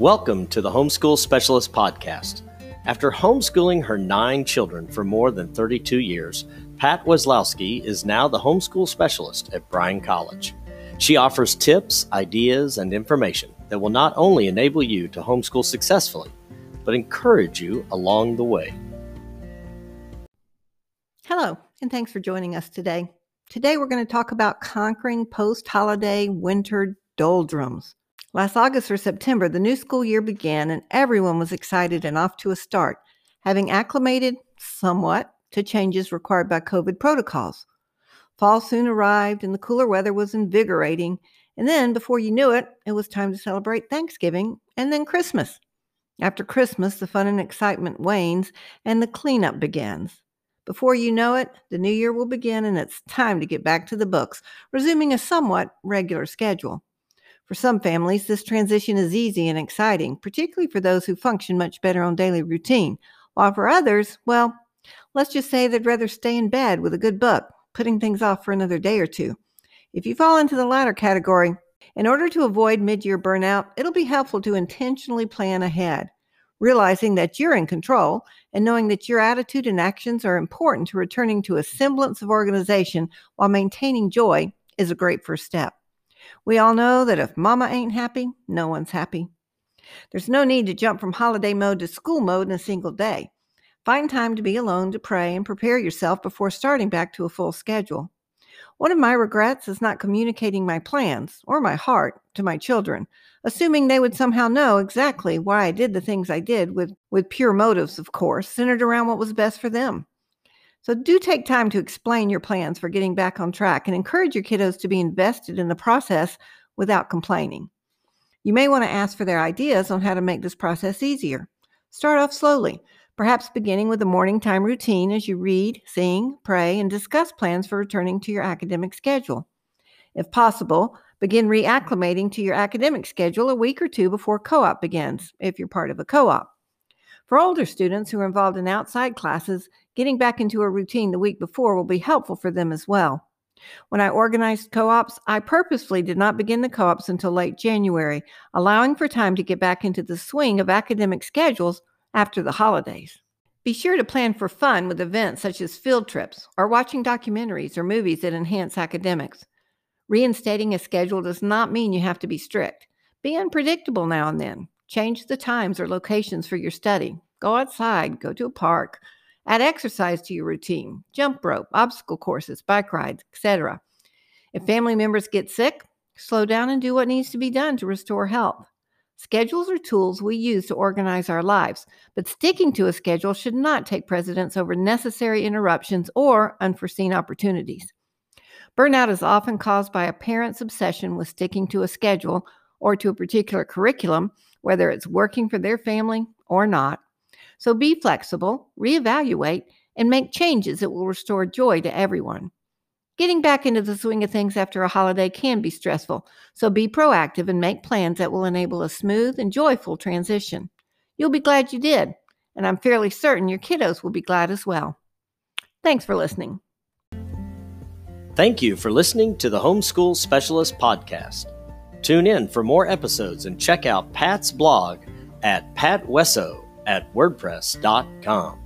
Welcome to the Homeschool Specialist Podcast. After homeschooling her nine children for more than 32 years, Pat Wesolowski is now the homeschool specialist at Bryan College. She offers tips, ideas, and information that will not only enable you to homeschool successfully, but encourage you along the way. Hello, and thanks for joining us today. Today, we're going to talk about conquering post holiday winter doldrums. Last August or September, the new school year began and everyone was excited and off to a start, having acclimated somewhat to changes required by COVID protocols. Fall soon arrived and the cooler weather was invigorating. And then, before you knew it, it was time to celebrate Thanksgiving and then Christmas. After Christmas, the fun and excitement wanes and the cleanup begins. Before you know it, the new year will begin and it's time to get back to the books, resuming a somewhat regular schedule. For some families, this transition is easy and exciting, particularly for those who function much better on daily routine, while for others, well, let's just say they'd rather stay in bed with a good book, putting things off for another day or two. If you fall into the latter category, in order to avoid mid year burnout, it'll be helpful to intentionally plan ahead, realizing that you're in control and knowing that your attitude and actions are important to returning to a semblance of organization while maintaining joy is a great first step. We all know that if mama ain't happy, no one's happy. There's no need to jump from holiday mode to school mode in a single day. Find time to be alone to pray and prepare yourself before starting back to a full schedule. One of my regrets is not communicating my plans or my heart to my children, assuming they would somehow know exactly why I did the things I did with, with pure motives, of course, centered around what was best for them. So do take time to explain your plans for getting back on track and encourage your kiddos to be invested in the process without complaining. You may want to ask for their ideas on how to make this process easier. Start off slowly, perhaps beginning with a morning time routine as you read, sing, pray, and discuss plans for returning to your academic schedule. If possible, begin reacclimating to your academic schedule a week or two before co op begins, if you're part of a co op. For older students who are involved in outside classes, getting back into a routine the week before will be helpful for them as well. When I organized co ops, I purposefully did not begin the co ops until late January, allowing for time to get back into the swing of academic schedules after the holidays. Be sure to plan for fun with events such as field trips or watching documentaries or movies that enhance academics. Reinstating a schedule does not mean you have to be strict. Be unpredictable now and then. Change the times or locations for your study. Go outside, go to a park. Add exercise to your routine jump rope, obstacle courses, bike rides, etc. If family members get sick, slow down and do what needs to be done to restore health. Schedules are tools we use to organize our lives, but sticking to a schedule should not take precedence over necessary interruptions or unforeseen opportunities. Burnout is often caused by a parent's obsession with sticking to a schedule or to a particular curriculum whether it's working for their family or not. So be flexible, reevaluate, and make changes that will restore joy to everyone. Getting back into the swing of things after a holiday can be stressful, so be proactive and make plans that will enable a smooth and joyful transition. You'll be glad you did, and I'm fairly certain your kiddos will be glad as well. Thanks for listening. Thank you for listening to the Homeschool Specialist Podcast. Tune in for more episodes and check out Pat's blog at patwesso at wordpress.com.